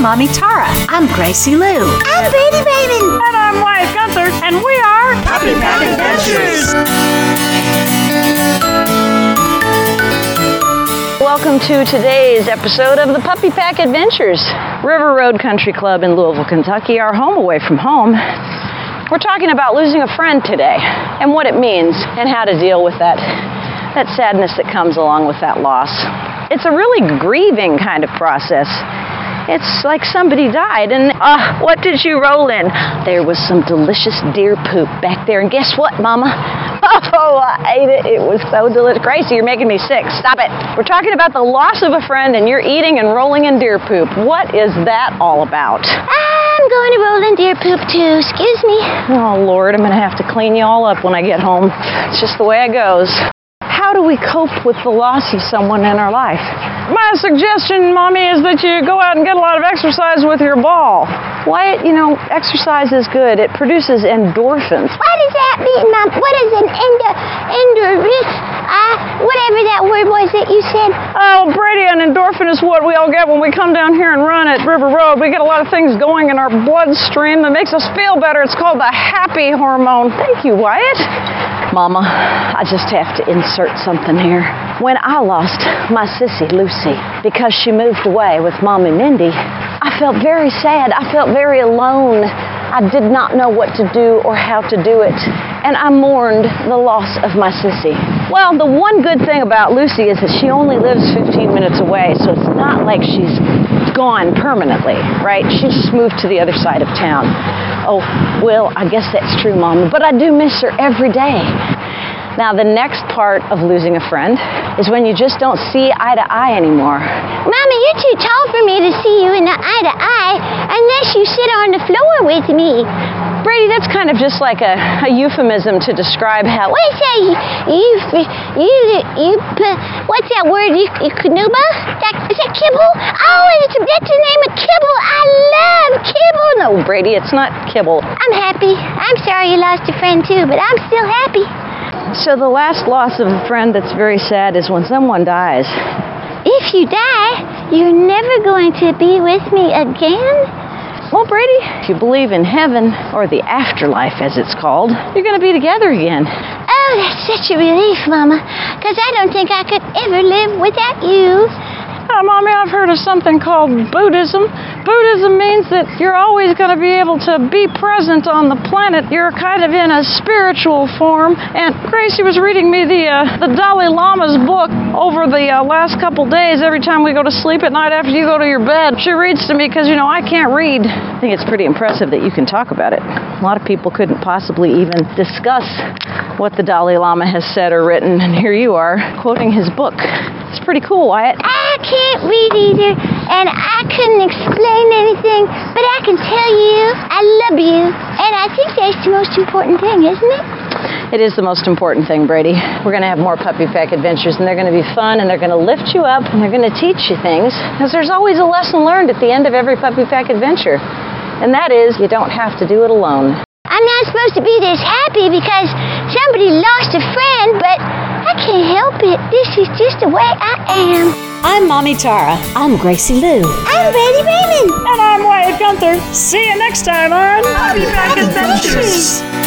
I'm Mommy Tara. I'm Gracie Lou. I'm Brady Raymond. And I'm Wyatt Gunther, and we are Puppy Pack Adventures. Welcome to today's episode of the Puppy Pack Adventures, River Road Country Club in Louisville, Kentucky, our home away from home. We're talking about losing a friend today and what it means and how to deal with that that sadness that comes along with that loss. It's a really grieving kind of process. It's like somebody died, and uh, what did you roll in? There was some delicious deer poop back there, and guess what, Mama? Oh, I ate it. It was so delicious. Gracie, you're making me sick. Stop it. We're talking about the loss of a friend, and you're eating and rolling in deer poop. What is that all about? I'm going to roll in deer poop too. Excuse me. Oh, Lord, I'm going to have to clean you all up when I get home. It's just the way it goes. How do we cope with the loss of someone in our life? My suggestion, Mommy, is that you go out and get a lot of exercise with your ball. Wyatt, you know, exercise is good. It produces endorphins. What does that mean, Mom? What is an endo, endorphin? Whatever that word was that you said. Oh, Brady, an endorphin is what we all get when we come down here and run at River Road. We get a lot of things going in our bloodstream that makes us feel better. It's called the happy hormone. Thank you, Wyatt. Mama, I just have to insert something here. When I lost my sissy, Lucy, because she moved away with Mommy Mindy, I felt very sad. I felt very alone. I did not know what to do or how to do it. And I mourned the loss of my sissy. Well, the one good thing about Lucy is that she only lives 15 minutes away, so it's not like she's gone permanently, right? She just moved to the other side of town. Oh, well, I guess that's true, Mama, but I do miss her every day. Now, the next part of losing a friend is when you just don't see eye to eye anymore. Mommy, you're too tall for me to see you in the eye to eye unless you sit on the floor with me. Brady, that's kind of just like a, a euphemism to describe how. What is that? You, you, you, what's that word? You, you Kanuba? That, is that kibble? Oh, it's, that's the name of kibble. I love kibble. No, Brady, it's not kibble. I'm happy. I'm sorry you lost a friend too, but I'm still happy. So the last loss of a friend that's very sad is when someone dies. If you die, you're never going to be with me again? Well, Brady, if you believe in heaven, or the afterlife as it's called, you're going to be together again. Oh, that's such a relief, Mama, because I don't think I could ever live without you. Mommy, I've heard of something called Buddhism. Buddhism means that you're always going to be able to be present on the planet. You're kind of in a spiritual form. And Gracie was reading me the uh, the Dalai Lama's book over the uh, last couple days. Every time we go to sleep at night after you go to your bed, she reads to me because you know I can't read. I think it's pretty impressive that you can talk about it. A lot of people couldn't possibly even discuss what the Dalai Lama has said or written, and here you are quoting his book. It's pretty cool, Wyatt. I can't read either, and I couldn't explain anything, but I can tell you I love you, and I think that's the most important thing, isn't it? It is the most important thing, Brady. We're going to have more puppy pack adventures, and they're going to be fun, and they're going to lift you up, and they're going to teach you things, because there's always a lesson learned at the end of every puppy pack adventure, and that is you don't have to do it alone. I'm not supposed to be this happy because somebody lost a friend, but I can't help it. This is just the way I am. I'm Mommy Tara. I'm Gracie Lou. I'm Brady Raymond. And I'm Wyatt Gunther. See you next time on Puppy Pack Adventures.